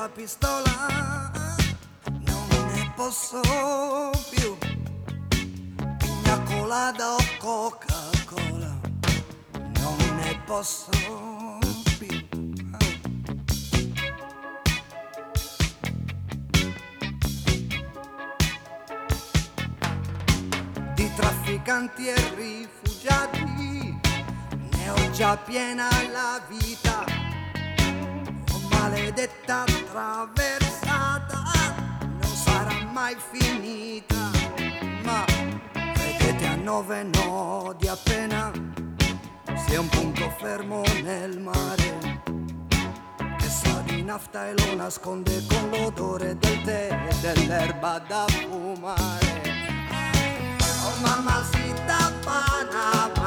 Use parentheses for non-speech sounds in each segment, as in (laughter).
la pistola, non ne posso più. Pina colada o Coca-Cola, non ne posso più. Di trafficanti e rifugiati ne ho già piena la vita maledetta attraversata non sarà mai finita, ma vedete a nove nodi appena si è un punto fermo nel mare che sa di nafta e lo nasconde con l'odore del tè e dell'erba da fumare. Oh mamma si tappa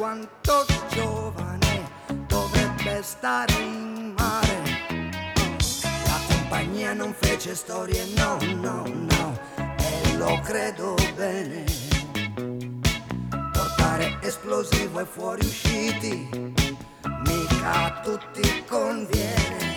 quanto giovane dovrebbe stare in mare. La compagnia non fece storie, no, no, no, e lo credo bene. Portare esplosivo e fuoriusciti, mica a tutti conviene.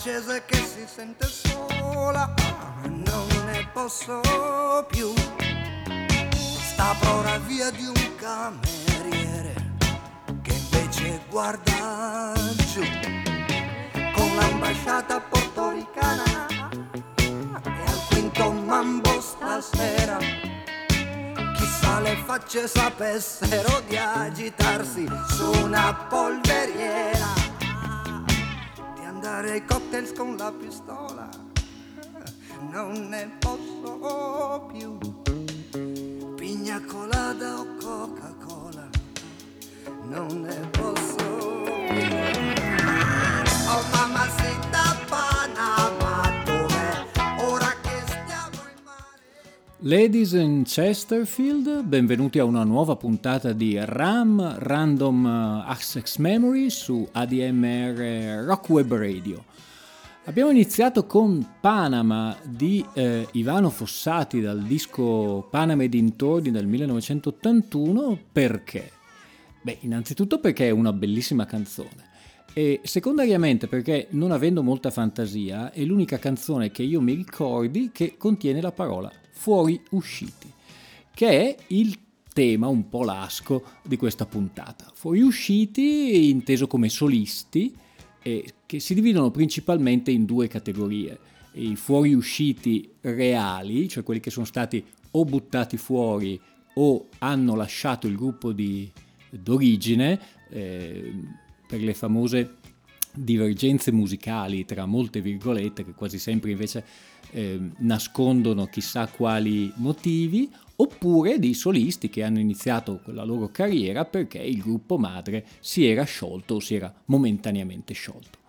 Francese che si sente sola, non ne posso più. Sta prora via di un cameriere che invece guarda giù con l'ambasciata portoricana e al quinto mambo stasera. Chissà le facce sapessero di agitarsi su una polveriera di andare ai cocktails con la pistola. Non ne posso più. Pigna colada o coca cola non ne posso più. Oh mamma si Ladies in Chesterfield, benvenuti a una nuova puntata di RAM Random eh, Access Memory su ADMR Rock Web Radio. Abbiamo iniziato con Panama di eh, Ivano Fossati dal disco Panama e dintorni del 1981 perché? Beh, innanzitutto perché è una bellissima canzone e secondariamente perché non avendo molta fantasia è l'unica canzone che io mi ricordi che contiene la parola fuori usciti, che è il tema un po' lasco di questa puntata. Fuori usciti inteso come solisti eh, che si dividono principalmente in due categorie. I fuoriusciti reali, cioè quelli che sono stati o buttati fuori o hanno lasciato il gruppo di, d'origine eh, per le famose divergenze musicali tra molte virgolette che quasi sempre invece eh, nascondono chissà quali motivi oppure di solisti che hanno iniziato la loro carriera perché il gruppo madre si era sciolto o si era momentaneamente sciolto.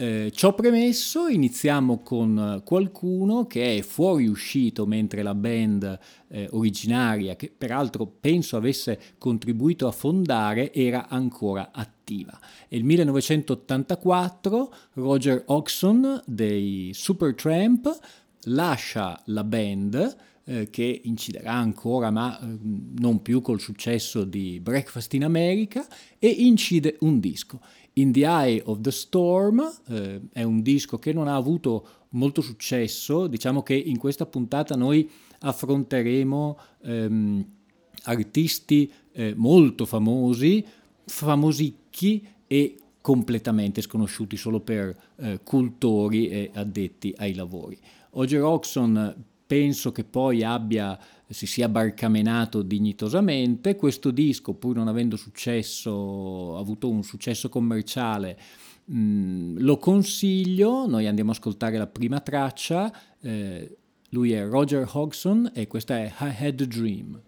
Eh, ciò premesso, iniziamo con qualcuno che è fuoriuscito mentre la band eh, originaria, che peraltro penso avesse contribuito a fondare, era ancora attiva. Il 1984 Roger Oxon dei Supertramp lascia la band eh, che inciderà ancora ma eh, non più col successo di Breakfast in America e incide un disco. In the Eye of the Storm eh, è un disco che non ha avuto molto successo, diciamo che in questa puntata noi affronteremo ehm, artisti eh, molto famosi, famosicchi e completamente sconosciuti solo per eh, cultori e addetti ai lavori. Oger Oxon penso che poi abbia, si sia barcamenato dignitosamente, questo disco pur non avendo successo, avuto un successo commerciale, mh, lo consiglio, noi andiamo a ascoltare la prima traccia, eh, lui è Roger Hodgson e questa è I Had a Dream.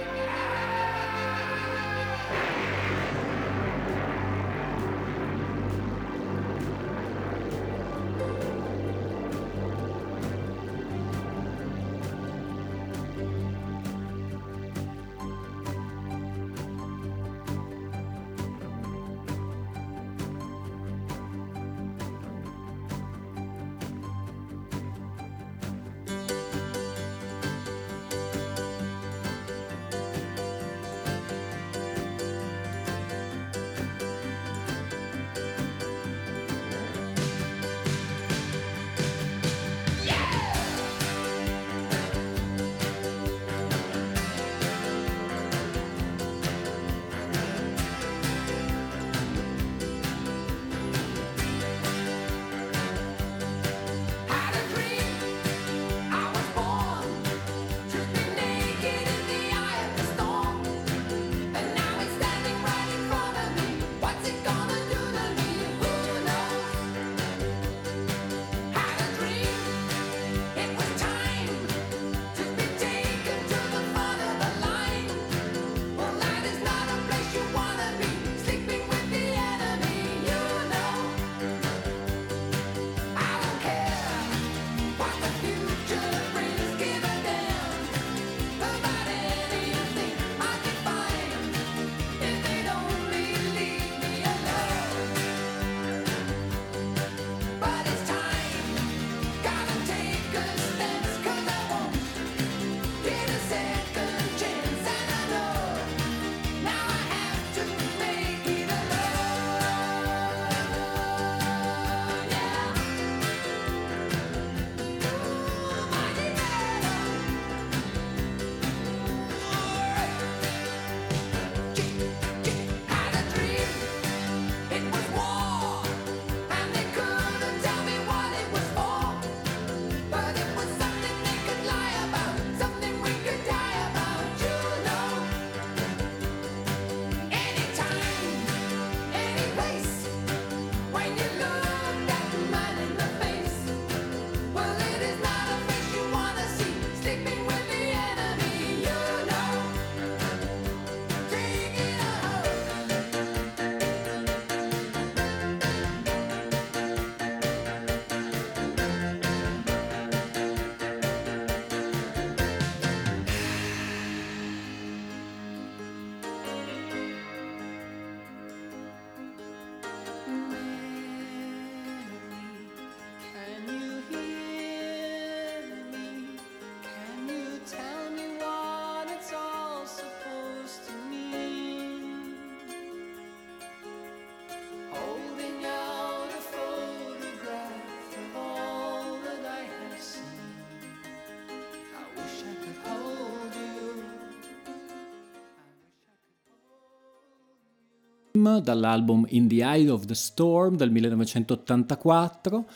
Dall'album In the Eye of the Storm del 1984.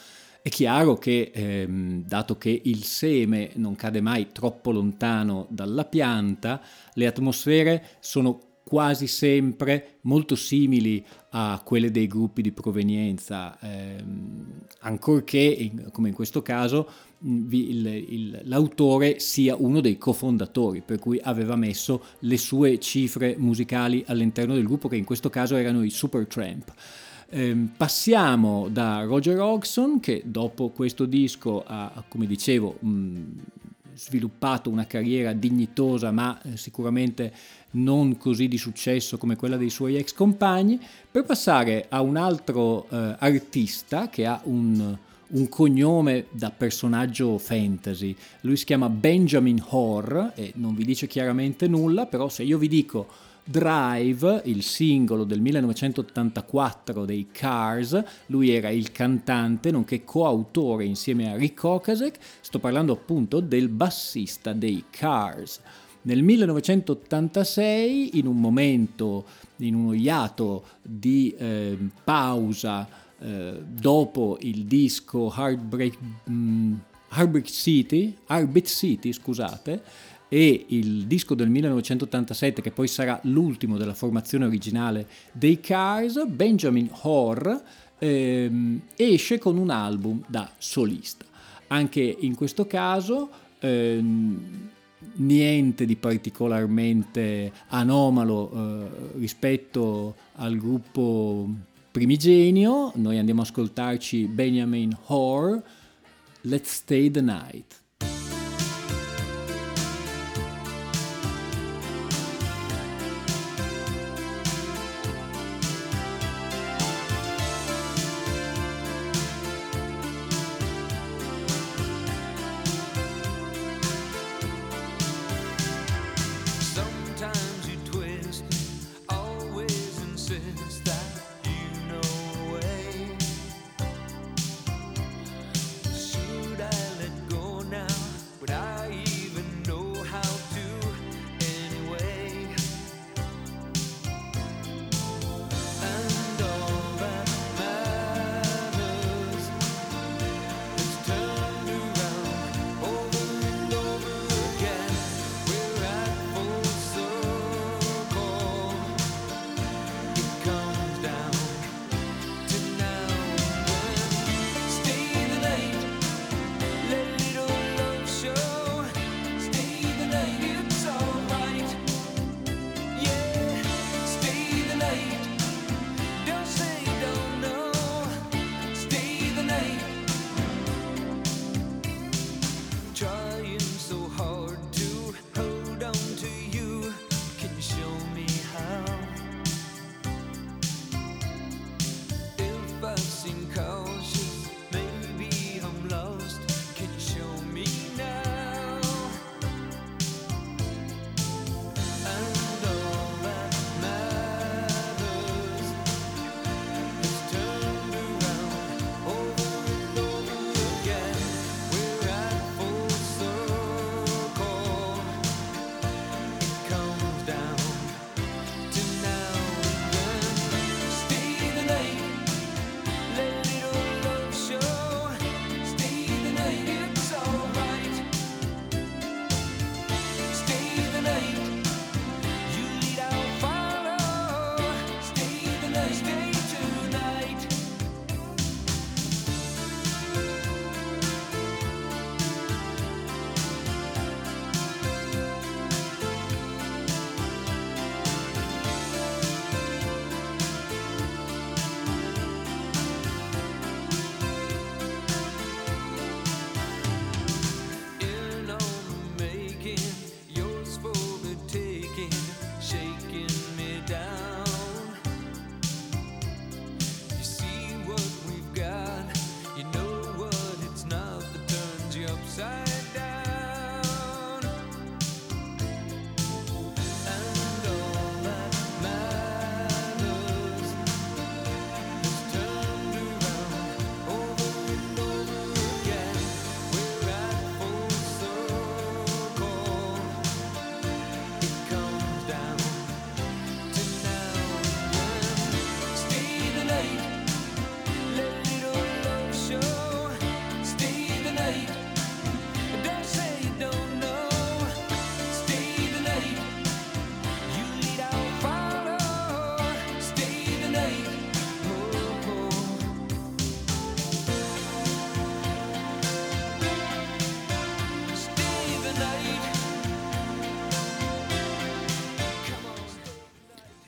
È chiaro che, ehm, dato che il seme non cade mai troppo lontano dalla pianta, le atmosfere sono quasi sempre molto simili a quelle dei gruppi di provenienza, ehm, ancorché, come in questo caso, il, il, l'autore sia uno dei cofondatori, per cui aveva messo le sue cifre musicali all'interno del gruppo, che in questo caso erano i Supertramp. Eh, passiamo da Roger Hodgson, che dopo questo disco ha, come dicevo, sviluppato una carriera dignitosa, ma eh, sicuramente non così di successo come quella dei suoi ex compagni, per passare a un altro eh, artista che ha un, un cognome da personaggio fantasy. Lui si chiama Benjamin Horr e non vi dice chiaramente nulla, però se io vi dico Drive, il singolo del 1984 dei Cars, lui era il cantante nonché coautore insieme a Rick Okasek, sto parlando appunto del bassista dei Cars. Nel 1986, in un momento, in uno iato di eh, pausa eh, dopo il disco Heartbreak, mm, Heartbreak City, Heartbeat City, scusate, e il disco del 1987 che poi sarà l'ultimo della formazione originale dei Cars, Benjamin Horr ehm, esce con un album da solista. Anche in questo caso ehm, niente di particolarmente anomalo eh, rispetto al gruppo primigenio, noi andiamo ad ascoltarci Benjamin Horr, Let's Stay the Night.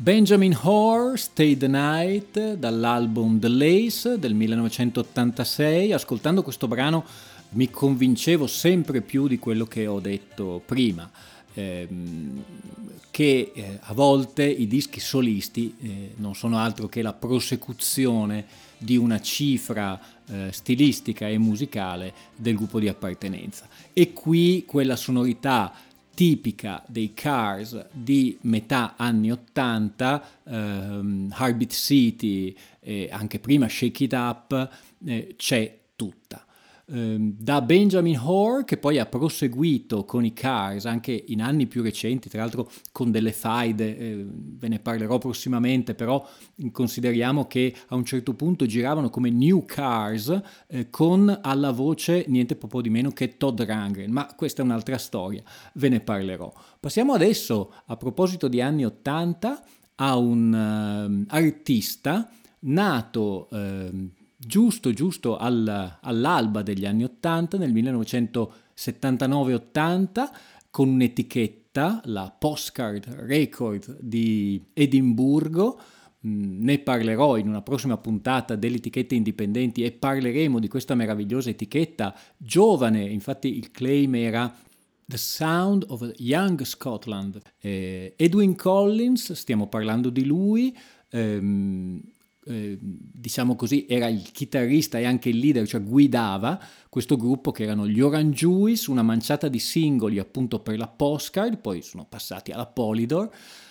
Benjamin Hoare, Stay the Night, dall'album The Lace del 1986. Ascoltando questo brano mi convincevo sempre più di quello che ho detto prima. ehm, che eh, a volte i dischi solisti eh, non sono altro che la prosecuzione di una cifra eh, stilistica e musicale del gruppo di appartenenza. E qui quella sonorità tipica dei Cars di metà anni 80, ehm, Heartbeat City e anche prima Shake It Up, eh, c'è tutta. Ehm, da Benjamin Hoare che poi ha proseguito con i Cars anche in anni più recenti, tra l'altro con delle faide, eh, ve ne parlerò prossimamente, però consideriamo che a un certo punto giravano come New Cars eh, con alla voce niente proprio di meno che Todd Rangren, ma questa è un'altra storia, ve ne parlerò. Passiamo adesso, a proposito di anni 80, a un uh, artista nato uh, giusto, giusto al, all'alba degli anni 80, nel 1979-80, con un'etichetta, la Postcard Record di Edimburgo. Mm, ne parlerò in una prossima puntata delle etichette indipendenti e parleremo di questa meravigliosa etichetta giovane, infatti il claim era The Sound of Young Scotland. Eh, Edwin Collins, stiamo parlando di lui, ehm, eh, diciamo così, era il chitarrista e anche il leader, cioè guidava questo gruppo che erano gli Orange Juice, una manciata di singoli appunto per la postcard, poi sono passati alla Polydor.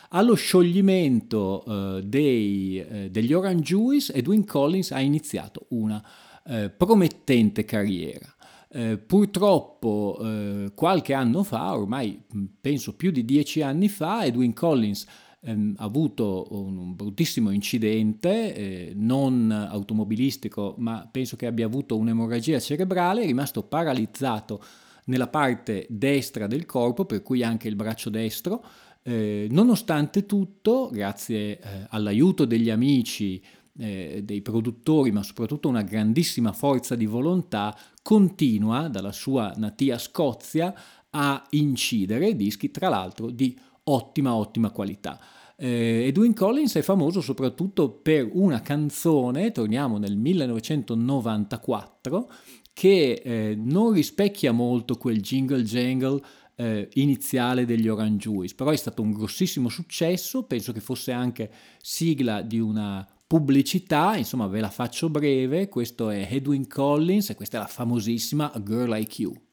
Allo scioglimento eh, dei, eh, degli Orange Juice, Edwin Collins ha iniziato una eh, promettente carriera. Eh, purtroppo eh, qualche anno fa, ormai penso più di dieci anni fa, Edwin Collins ehm, avuto un bruttissimo incidente, eh, non automobilistico, ma penso che abbia avuto un'emorragia cerebrale, è rimasto paralizzato nella parte destra del corpo, per cui anche il braccio destro. Eh, nonostante tutto, grazie eh, all'aiuto degli amici, eh, dei produttori, ma soprattutto una grandissima forza di volontà, continua dalla sua natia Scozia a incidere dischi, tra l'altro, di ottima, ottima qualità. Eh, Edwin Collins è famoso soprattutto per una canzone, torniamo nel 1994, che eh, non rispecchia molto quel jingle jangle eh, iniziale degli Orange Juice, però è stato un grossissimo successo, penso che fosse anche sigla di una pubblicità, insomma ve la faccio breve, questo è Edwin Collins e questa è la famosissima A Girl Like You.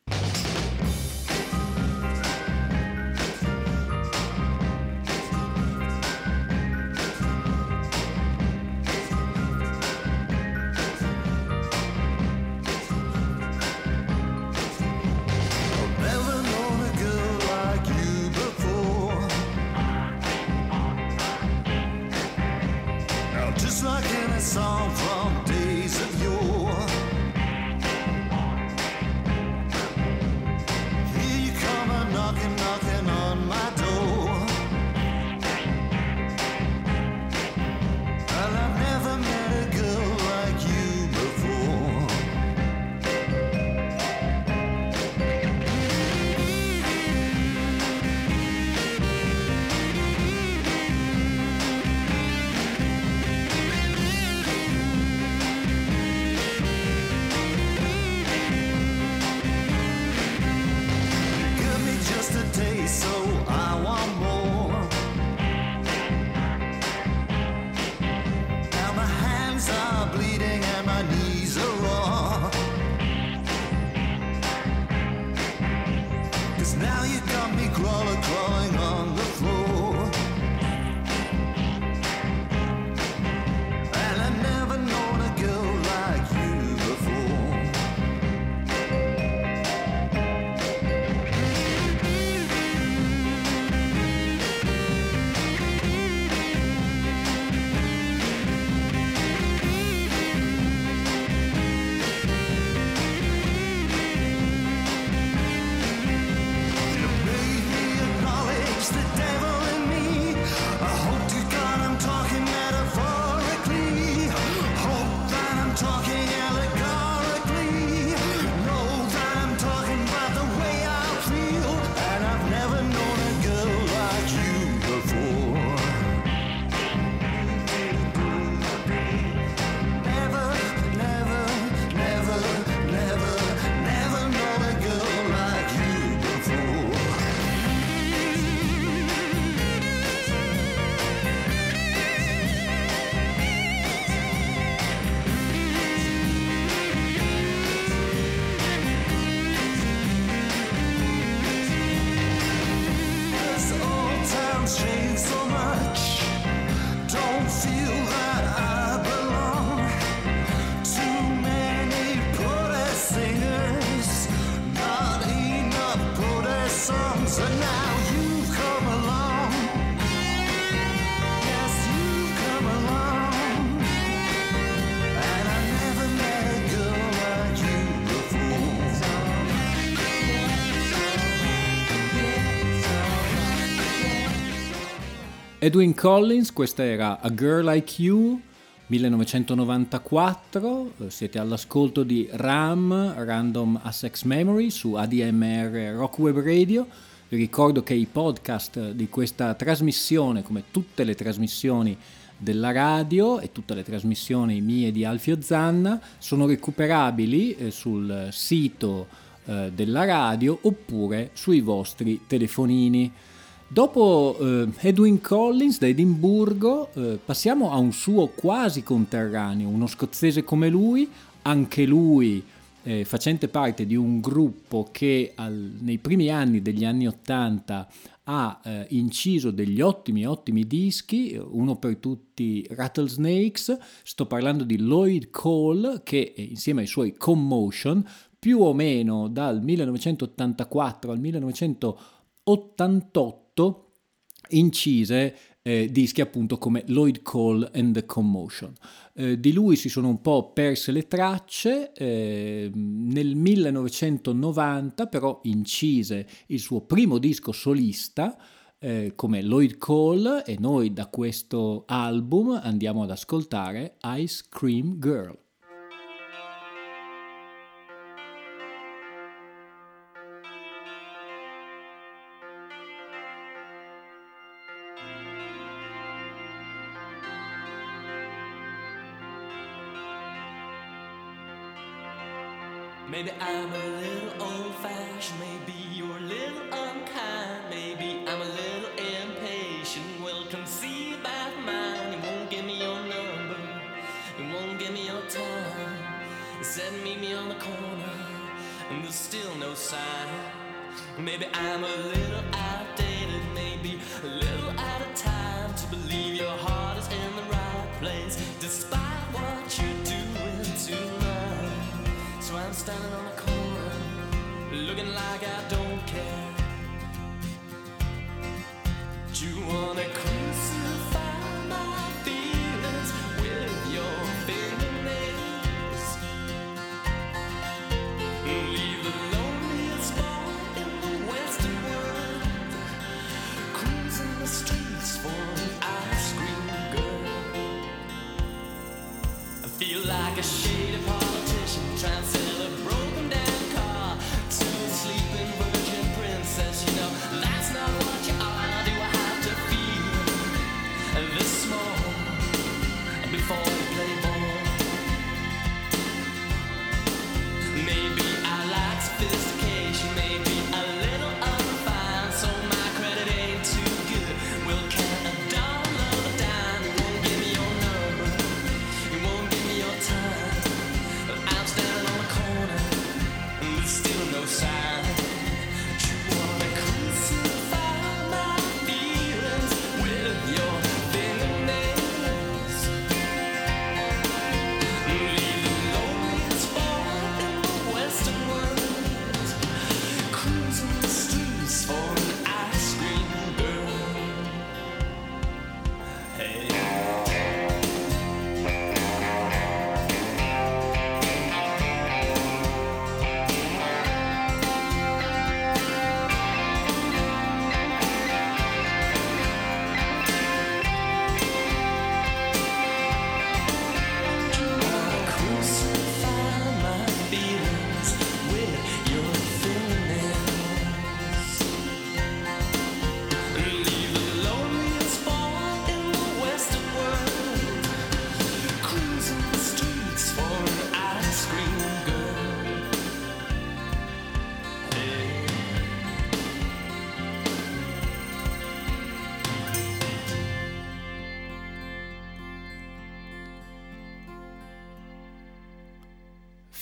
Edwin Collins, questa era A Girl Like You, 1994, siete all'ascolto di RAM, Random Assex Memory, su ADMR Rock Web Radio. Vi ricordo che i podcast di questa trasmissione, come tutte le trasmissioni della radio e tutte le trasmissioni mie di Alfio Zanna, sono recuperabili eh, sul sito eh, della radio oppure sui vostri telefonini. Dopo eh, Edwin Collins da Edimburgo eh, passiamo a un suo quasi conterraneo, uno scozzese come lui, anche lui eh, facente parte di un gruppo che al, nei primi anni degli anni Ottanta ha eh, inciso degli ottimi ottimi dischi, uno per tutti Rattlesnakes, sto parlando di Lloyd Cole che eh, insieme ai suoi Commotion più o meno dal 1984 al 1988 2008 incise eh, dischi appunto come Lloyd Cole and the Commotion. Eh, di lui si sono un po' perse le tracce, eh, nel 1990 però incise il suo primo disco solista eh, come Lloyd Cole e noi da questo album andiamo ad ascoltare Ice Cream Girl. I'm a little old fashioned, maybe you're a little unkind, maybe I'm a little impatient. Well, come see about mine. You won't give me your number, you won't give me your time. You said meet me on the corner, and there's still no sign. Maybe I'm a little outdated, maybe a little out of time to believe your heart is in the right place, despite what you're doing to so I'm standing on like I don't care. Do you wanna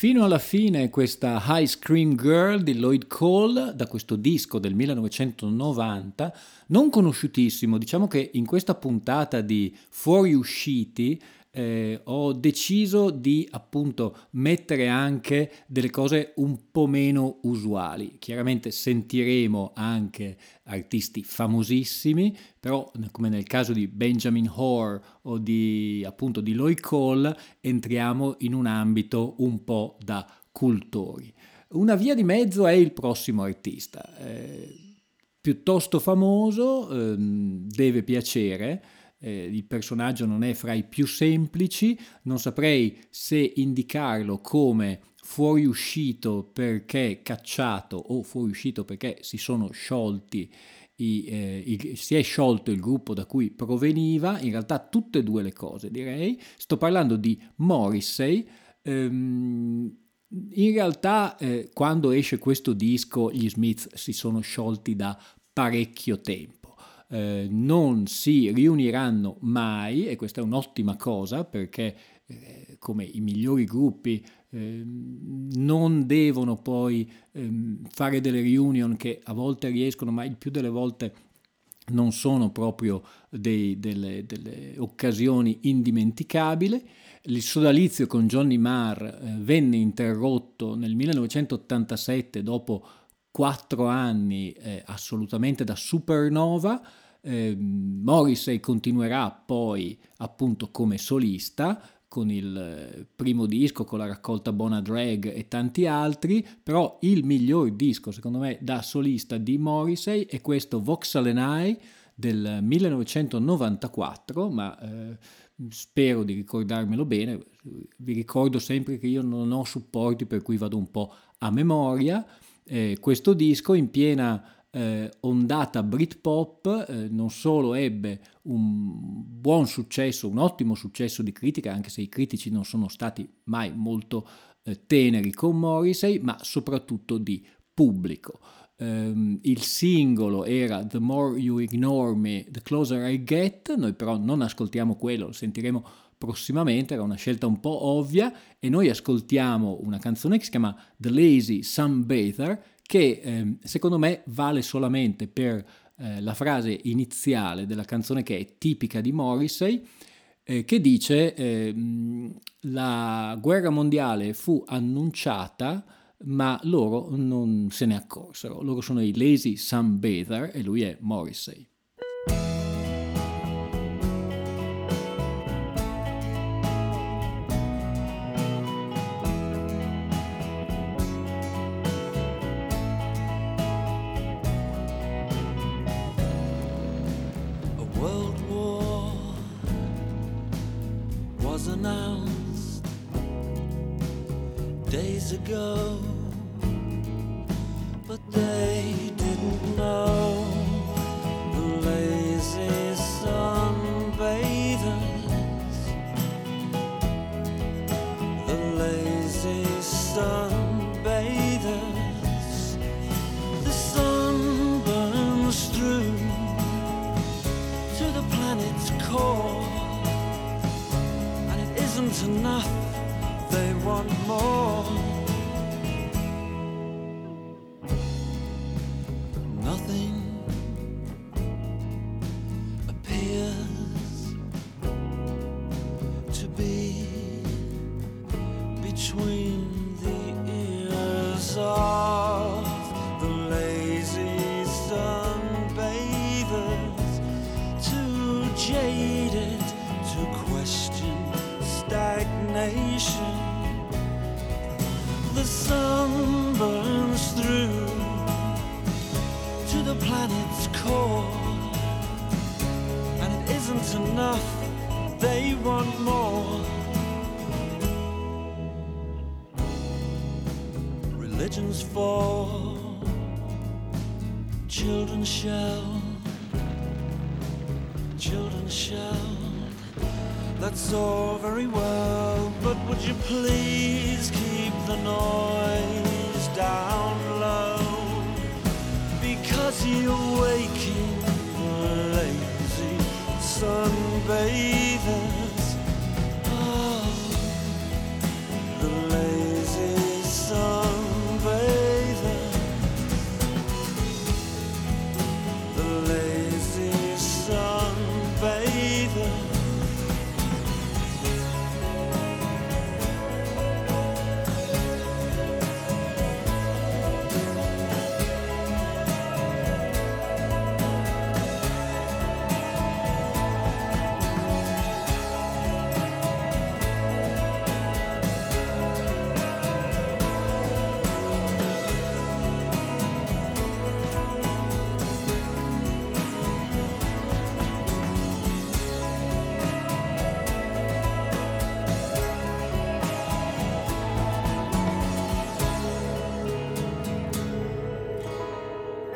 Fino alla fine questa Ice Cream Girl di Lloyd Cole da questo disco del 1990, non conosciutissimo, diciamo che in questa puntata di fuoriusciti eh, ho deciso di appunto mettere anche delle cose un po' meno usuali. Chiaramente sentiremo anche artisti famosissimi, però come nel caso di Benjamin Hoare o di appunto di Lloyd Cole entriamo in un ambito un po' da cultori. Una via di mezzo è il prossimo artista. Eh, piuttosto famoso, ehm, deve piacere. Eh, il personaggio non è fra i più semplici, non saprei se indicarlo come fuoriuscito perché cacciato o fuoriuscito perché si sono sciolti i, eh, i, si è sciolto il gruppo da cui proveniva, in realtà tutte e due le cose direi. Sto parlando di Morrissey. Ehm, in realtà eh, quando esce questo disco gli Smith si sono sciolti da parecchio tempo. Eh, non si riuniranno mai e questa è un'ottima cosa perché eh, come i migliori gruppi eh, non devono poi ehm, fare delle reunion che a volte riescono ma il più delle volte non sono proprio dei, delle, delle, occasioni indimenticabili. Il sodalizio con Johnny Marr eh, venne interrotto nel 1987 dopo quattro anni eh, assolutamente da supernova. Eh, Morrissey continuerà poi appunto come solista con il eh, primo disco, con la raccolta Bona Drag e tanti altri, però il miglior disco secondo me da solista di Morrissey è questo Voxel and I del 1994, ma eh, spero di ricordarmelo bene, vi ricordo sempre che io non ho supporti per cui vado un po' a memoria, eh, questo disco in piena eh, ondata Britpop eh, non solo ebbe un buon successo, un ottimo successo di critica, anche se i critici non sono stati mai molto eh, teneri con Morrissey, ma soprattutto di pubblico. Um, il singolo era The More You Ignore Me, The Closer I Get, noi però non ascoltiamo quello, lo sentiremo prossimamente, era una scelta un po' ovvia e noi ascoltiamo una canzone che si chiama The Lazy Sunbather che eh, secondo me vale solamente per eh, la frase iniziale della canzone che è tipica di Morrissey, eh, che dice ehm, la guerra mondiale fu annunciata ma loro non se ne accorsero. Loro sono i Lazy Sunbather e lui è Morrissey. sunbathers, the sun burns through to the planet's core, and it isn't enough, they want more.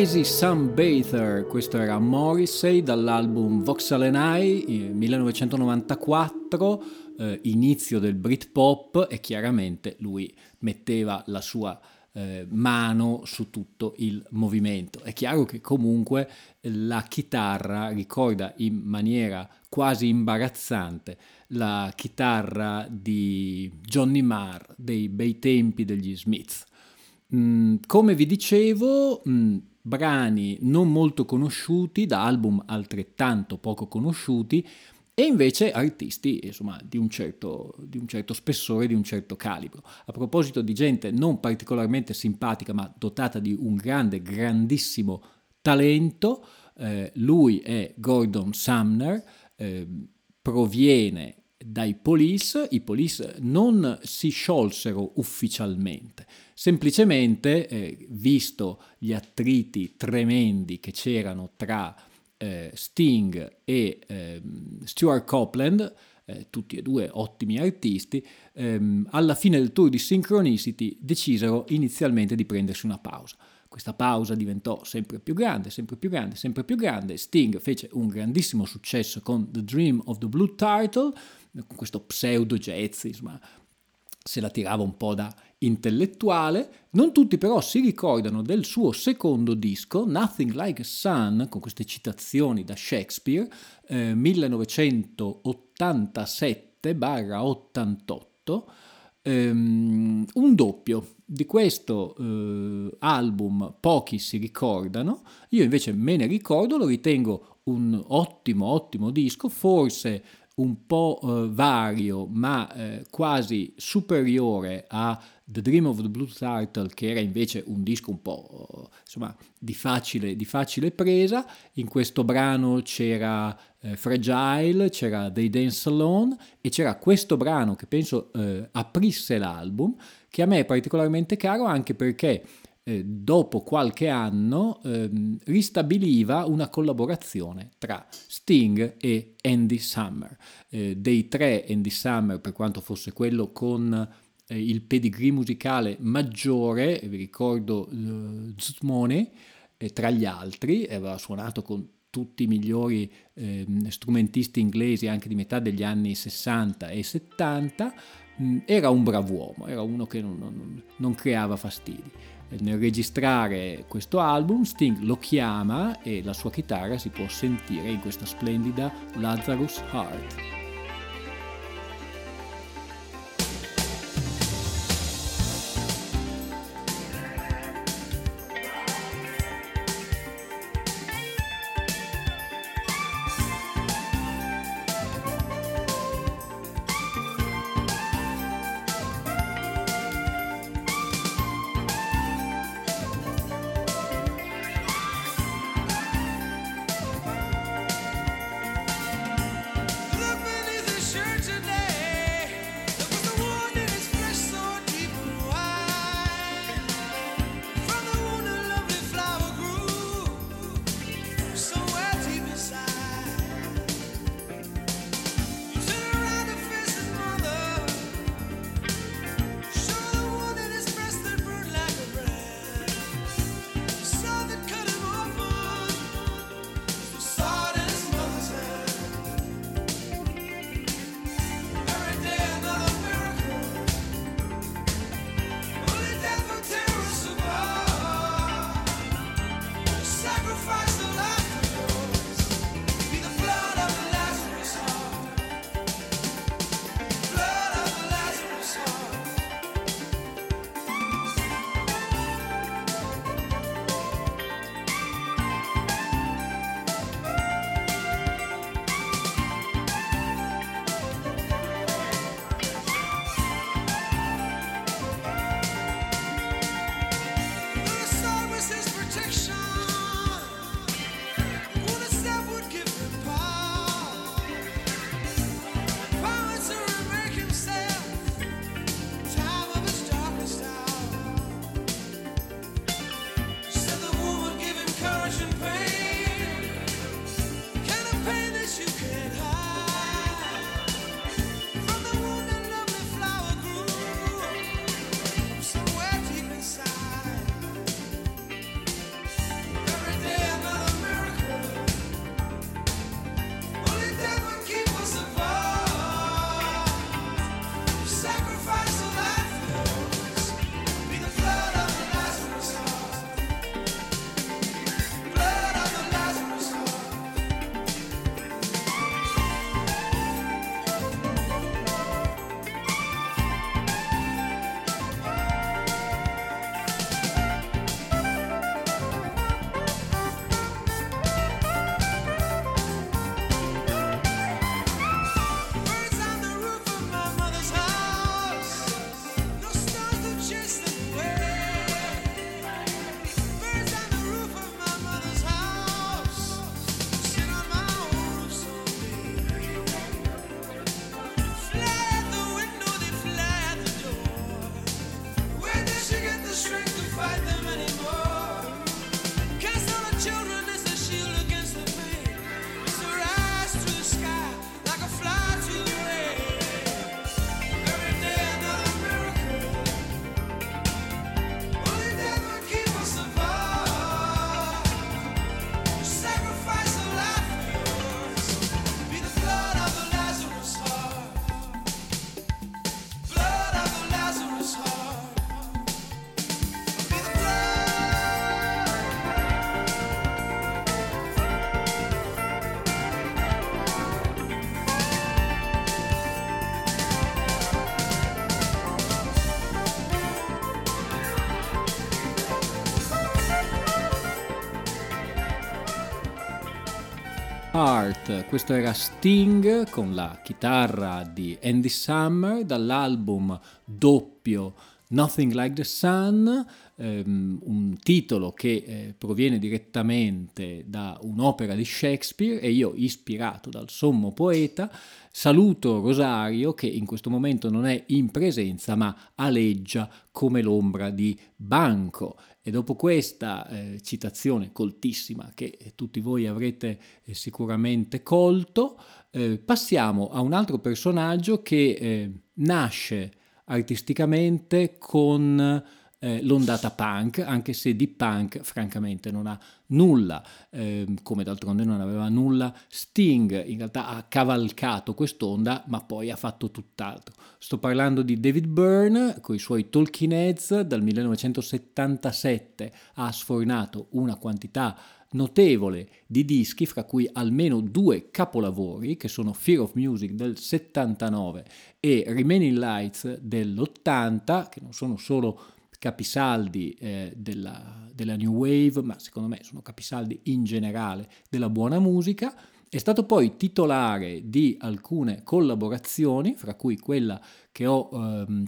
Crazy Sunbather, questo era Morrissey dall'album Voxel and I, 1994, eh, inizio del Britpop e chiaramente lui metteva la sua eh, mano su tutto il movimento. È chiaro che comunque la chitarra ricorda in maniera quasi imbarazzante la chitarra di Johnny Marr dei bei tempi degli Smiths. Mm, come vi dicevo, mm, brani non molto conosciuti, da album altrettanto poco conosciuti, e invece artisti insomma, di, un certo, di un certo spessore, di un certo calibro. A proposito di gente non particolarmente simpatica, ma dotata di un grande, grandissimo talento, eh, lui è Gordon Sumner, eh, proviene dai police, i police non si sciolsero ufficialmente, semplicemente eh, visto gli attriti tremendi che c'erano tra eh, Sting e eh, Stuart Copeland, eh, tutti e due ottimi artisti, ehm, alla fine del tour di Synchronicity decisero inizialmente di prendersi una pausa. Questa pausa diventò sempre più grande, sempre più grande, sempre più grande. Sting fece un grandissimo successo con The Dream of the Blue Turtle, con questo pseudo jazz, insomma, se la tirava un po' da intellettuale. Non tutti però si ricordano del suo secondo disco, Nothing Like a Sun, con queste citazioni da Shakespeare, eh, 1987-88, ehm, un doppio di questo eh, album pochi si ricordano, io invece me ne ricordo, lo ritengo un ottimo, ottimo disco, forse un po' eh, vario ma eh, quasi superiore a The Dream of the Blue Turtle che era invece un disco un po' insomma di facile, di facile presa. In questo brano c'era eh, Fragile c'era They Dance Alone e c'era questo brano che penso eh, aprisse l'album che a me è particolarmente caro anche perché eh, dopo qualche anno ehm, ristabiliva una collaborazione tra Sting e Andy Summer. Eh, dei tre Andy Summer, per quanto fosse quello con eh, il pedigree musicale maggiore, vi ricordo eh, Zmone, tra gli altri, aveva suonato con tutti i migliori eh, strumentisti inglesi anche di metà degli anni 60 e 70, mh, era un brav'uomo, era uno che non, non, non creava fastidi nel registrare questo album Sting lo chiama e la sua chitarra si può sentire in questa splendida Lazarus Heart. Art, questo era Sting con la chitarra di Andy Summer dall'album doppio Nothing Like the Sun, ehm, un titolo che eh, proviene direttamente da un'opera di Shakespeare e io, ispirato dal sommo poeta, saluto Rosario che in questo momento non è in presenza ma aleggia come l'ombra di Banco. E dopo questa eh, citazione coltissima che tutti voi avrete eh, sicuramente colto, eh, passiamo a un altro personaggio che eh, nasce artisticamente con eh, l'ondata punk, anche se di punk francamente non ha nulla, eh, come d'altronde non aveva nulla Sting, in realtà ha cavalcato quest'onda ma poi ha fatto tutt'altro. Sto parlando di David Byrne con i suoi Talking Heads, dal 1977 ha sfornato una quantità notevole di dischi, fra cui almeno due capolavori, che sono Fear of Music del 79 e Remaining Lights dell'80, che non sono solo capisaldi eh, della, della New Wave, ma secondo me sono capisaldi in generale della buona musica. È stato poi titolare di alcune collaborazioni, fra cui quella che ho ehm,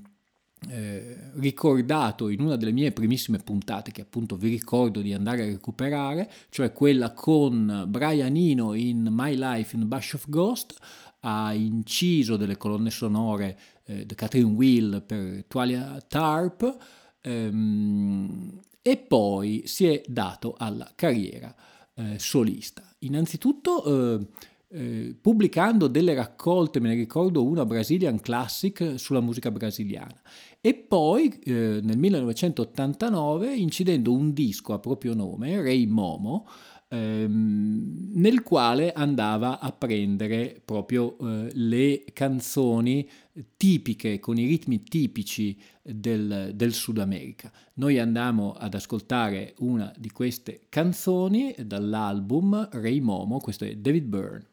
eh, ricordato in una delle mie primissime puntate, che appunto vi ricordo di andare a recuperare, cioè quella con Brian Eno in My Life in Bush of Ghost, ha inciso delle colonne sonore eh, di Catherine Will per Tualia Tarp ehm, e poi si è dato alla carriera eh, solista. Innanzitutto eh, eh, pubblicando delle raccolte, me ne ricordo una Brazilian Classic sulla musica brasiliana e poi eh, nel 1989 incidendo un disco a proprio nome, Ray Momo, ehm, nel quale andava a prendere proprio eh, le canzoni tipiche, con i ritmi tipici del, del, Sud America. Noi andiamo ad ascoltare una di queste canzoni dall'album Ray Momo, questo è David Byrne.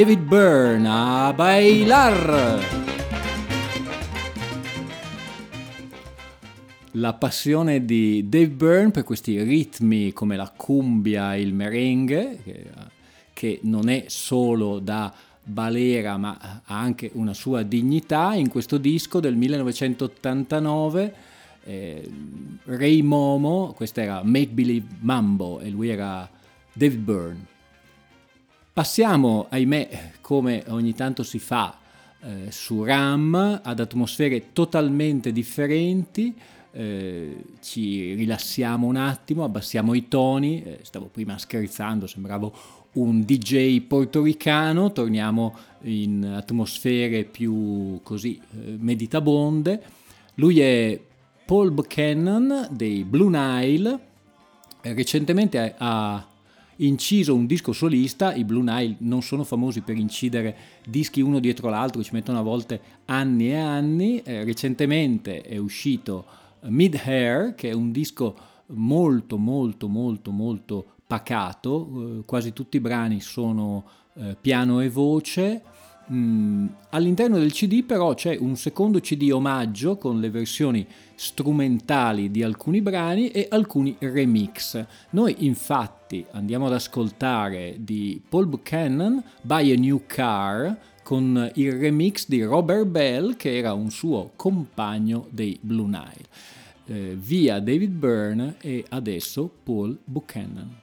David Byrne a bailar! La passione di Dave Byrne per questi ritmi come la cumbia e il merengue, che, non è solo da balera ma ha anche una sua dignità, in questo disco del 1989 eh, Ray Momo, questo era Make Believe Mambo e lui era David Byrne. Passiamo, ahimè, come ogni tanto si fa eh, su RAM, ad atmosfere totalmente differenti. Eh, ci rilassiamo un attimo, abbassiamo i toni, eh, stavo prima scherzando, sembravo un DJ portoricano, torniamo in atmosfere più così eh, meditabonde. Lui è Paul Buchanan dei Blue Nile, recentemente ha inciso un disco solista, i Blue Nile non sono famosi per incidere dischi uno dietro l'altro, ci mettono a volte anni e anni, eh, recentemente è uscito Mid Hair, che è un disco molto molto molto molto pacato, eh, quasi tutti i brani sono eh, piano e voce. Mm, all'interno del CD però c'è un secondo CD omaggio con le versioni strumentali di alcuni brani e alcuni remix. Noi infatti andiamo ad ascoltare di Paul Buchanan Buy a New Car con il remix di Robert Bell che era un suo compagno dei Blue Nile. Eh, via David Byrne e adesso Paul Buchanan.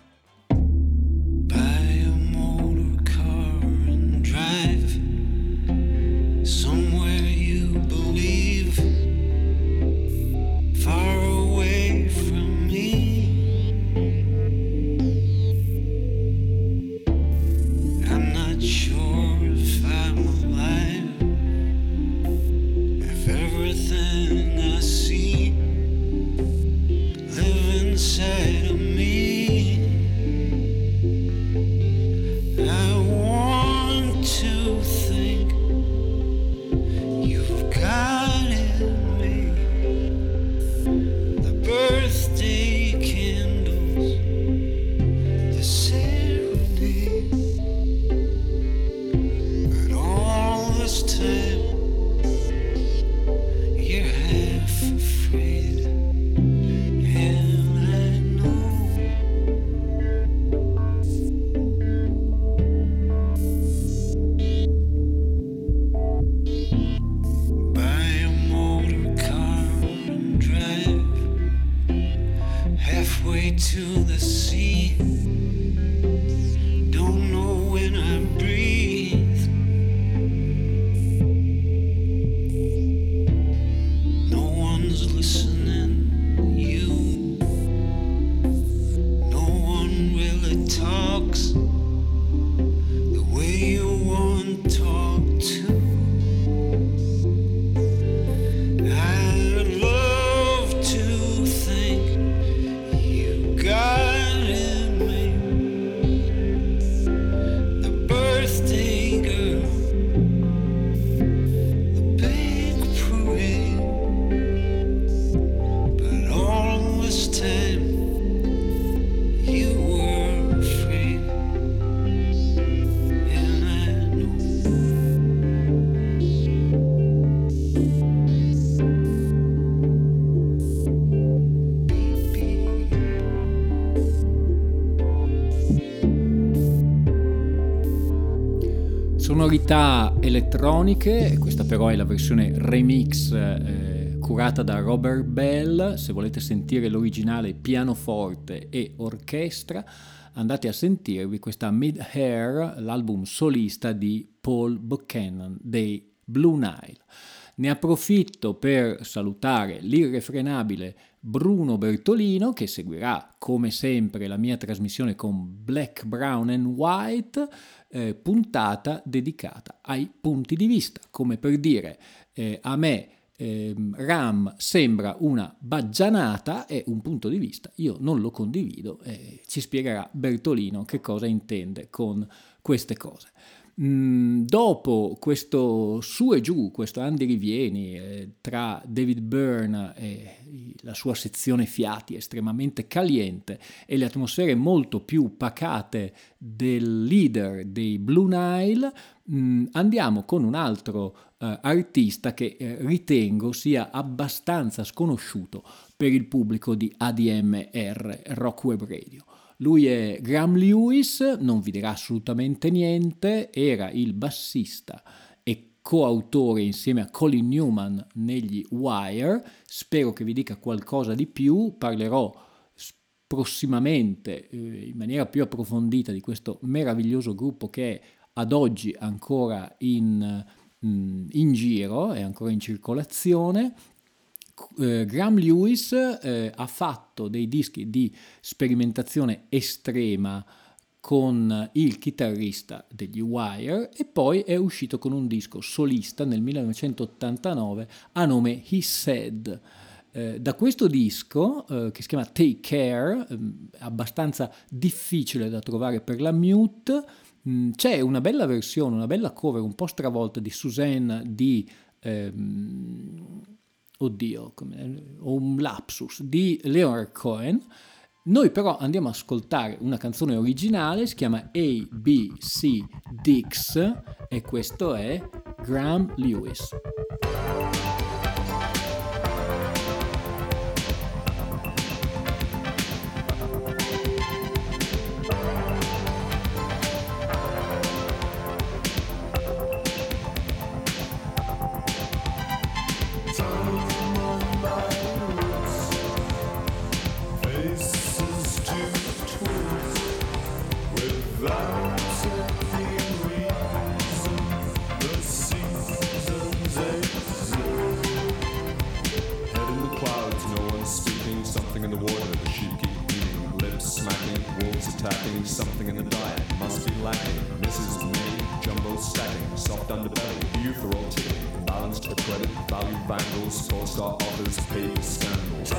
Sonorità elettroniche, questa però è la versione remix eh, curata da Robert Bell, se volete sentire l'originale pianoforte e orchestra andate a sentirvi questa Mid Hair, l'album solista di Paul Buchanan dei Blue Nile. Ne approfitto per salutare l'irrefrenabile Bruno Bertolino che seguirà come sempre la mia trasmissione con Black, Brown and White, eh, puntata dedicata ai punti di vista, come per dire eh, a me eh, Ram sembra una baggianata è un punto di vista, io non lo condivido e ci spiegherà Bertolino che cosa intende con queste cose. Mm, dopo questo su e giù, questo Andy Rivieni eh, tra David Byrne e la sua sezione fiati estremamente caliente e le atmosfere molto più pacate del leader dei Blue Nile, mm, andiamo con un altro eh, artista che eh, ritengo sia abbastanza sconosciuto per il pubblico di ADMR Rock Web Radio. Lui è Graham Lewis, non vi dirà assolutamente niente, era il bassista e coautore insieme a Colin Newman negli Wire, spero che vi dica qualcosa di più, parlerò prossimamente eh, in maniera più approfondita di questo meraviglioso gruppo che è ad oggi ancora in, mm, in giro, è ancora in circolazione eh, Graham Lewis eh, ha fatto dei dischi di sperimentazione estrema con il chitarrista degli Wire e poi è uscito con un disco solista nel 1989 a nome He Said. Eh, da questo disco, eh, che si chiama Take Care, eh, abbastanza difficile da trovare per la mute, mh, mm, c'è una bella versione, una bella cover un po' stravolta di Suzanne di... Ehm, oddio, ho un lapsus, di Leonard Cohen. Noi però andiamo ad ascoltare una canzone originale, si chiama ABC Dix e questo è Graham Lewis. tackling something in the diet. Must be lacking. Mrs. May, jumbo stacking, soft underbelly, euthyral tipping, balanced to credit, value bangles, four star offers, paper scandals.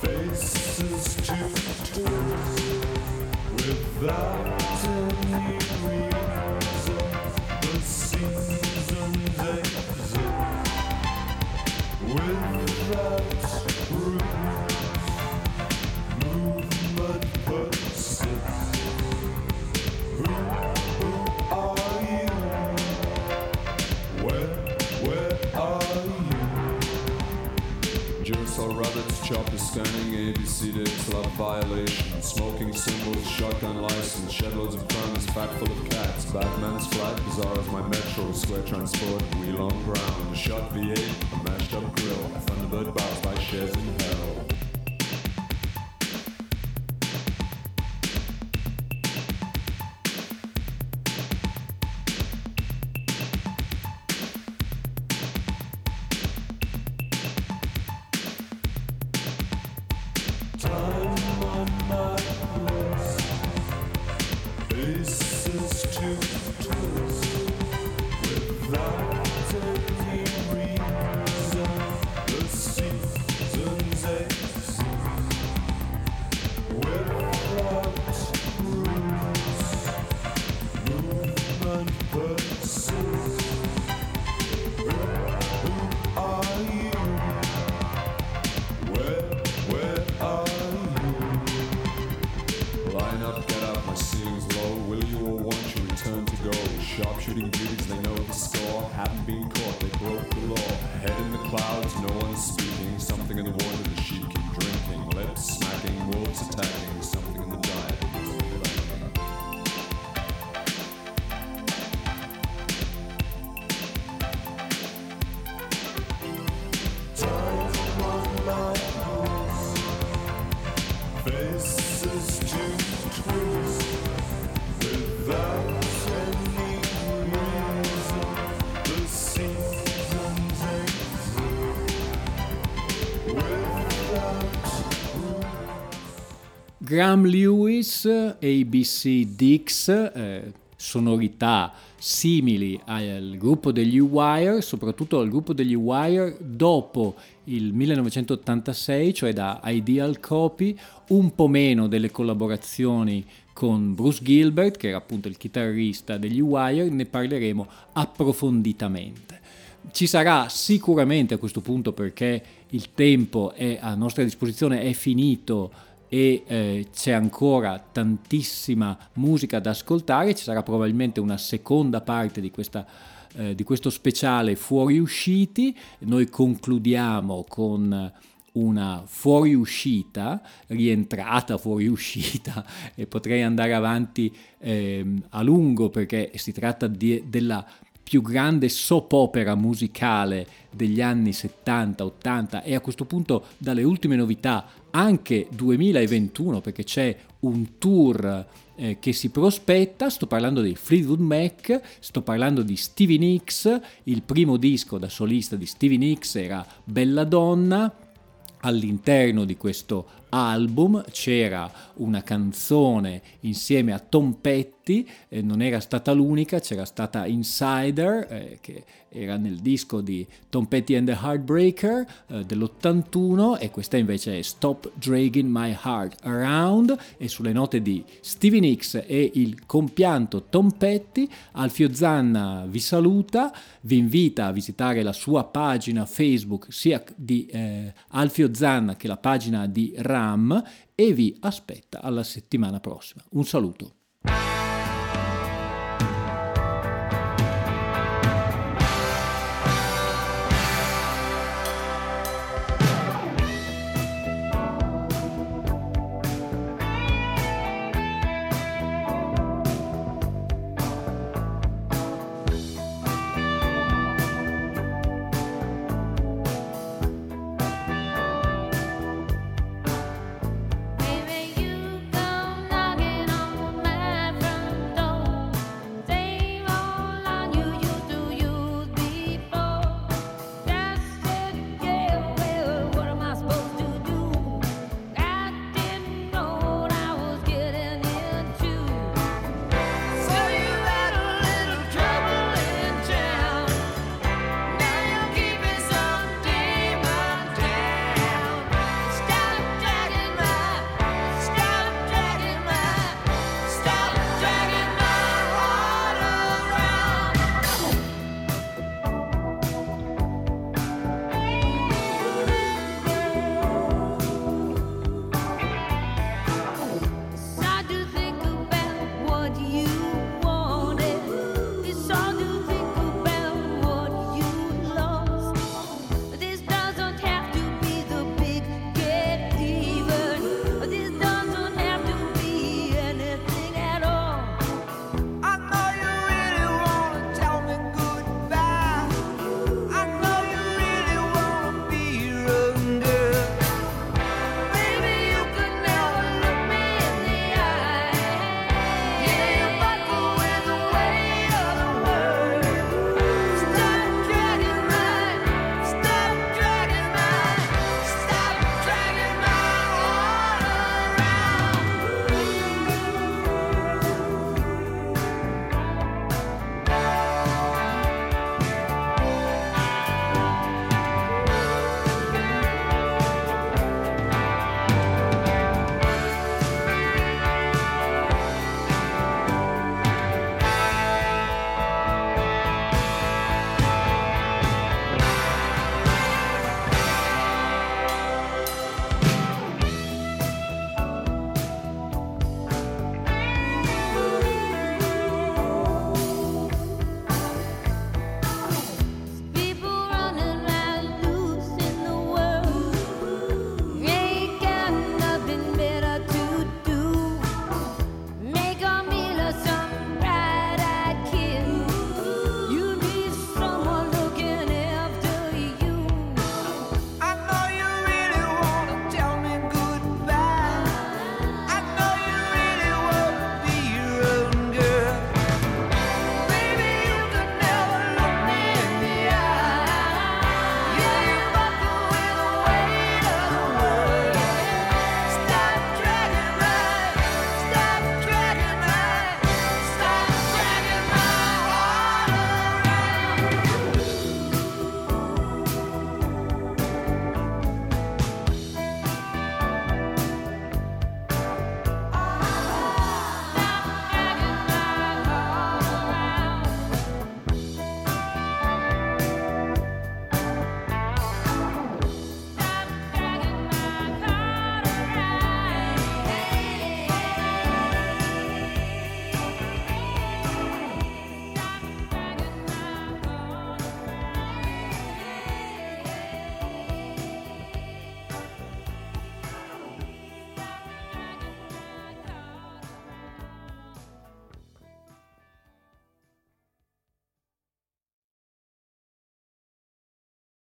Faces to toes without any reason. The seasons exist without. or rather to chop is scanning ABC dates, love violation, smoking symbols, shotgun license, shed loads of crumbs, fat full of cats, Batman's flag, bizarre as my metro, square transport, wheel on ground, shot V8, a mashed up grill, Thunderbird bars by shares in hell. Graham Lewis, ABC Dix, eh, sonorità simili al gruppo degli Wire, soprattutto al gruppo degli Wire dopo il 1986, cioè da Ideal Copy, un po' meno delle collaborazioni con Bruce Gilbert, che era appunto il chitarrista degli Wire, ne parleremo approfonditamente. Ci sarà sicuramente a questo punto perché il tempo è a nostra disposizione è finito e eh, c'è ancora tantissima musica da ascoltare, ci sarà probabilmente una seconda parte di, questa, eh, di questo speciale fuoriusciti, noi concludiamo con una fuoriuscita, rientrata fuoriuscita (laughs) e potrei andare avanti eh, a lungo perché si tratta di, della più grande soap opera musicale degli anni 70-80 e a questo punto dalle ultime novità anche 2021 perché c'è un tour eh, che si prospetta, sto parlando di Fleetwood Mac, sto parlando di Stevie Nicks, il primo disco da solista di Stevie Nicks era Bella Donna, all'interno di questo album c'era una canzone insieme a Tom Petty, eh, non era stata l'unica, c'era stata Insider, eh, che era nel disco di Tom Petty and the Heartbreaker eh, dell'81 e questa invece è Stop Dragging My Heart Around e sulle note di Stevie Nicks e il compianto Tom Petty, Alfio Zanna vi saluta, vi invita a visitare la sua pagina Facebook sia di eh, Alfio Zanna che la pagina di Ram e vi aspetta alla settimana prossima. Un saluto.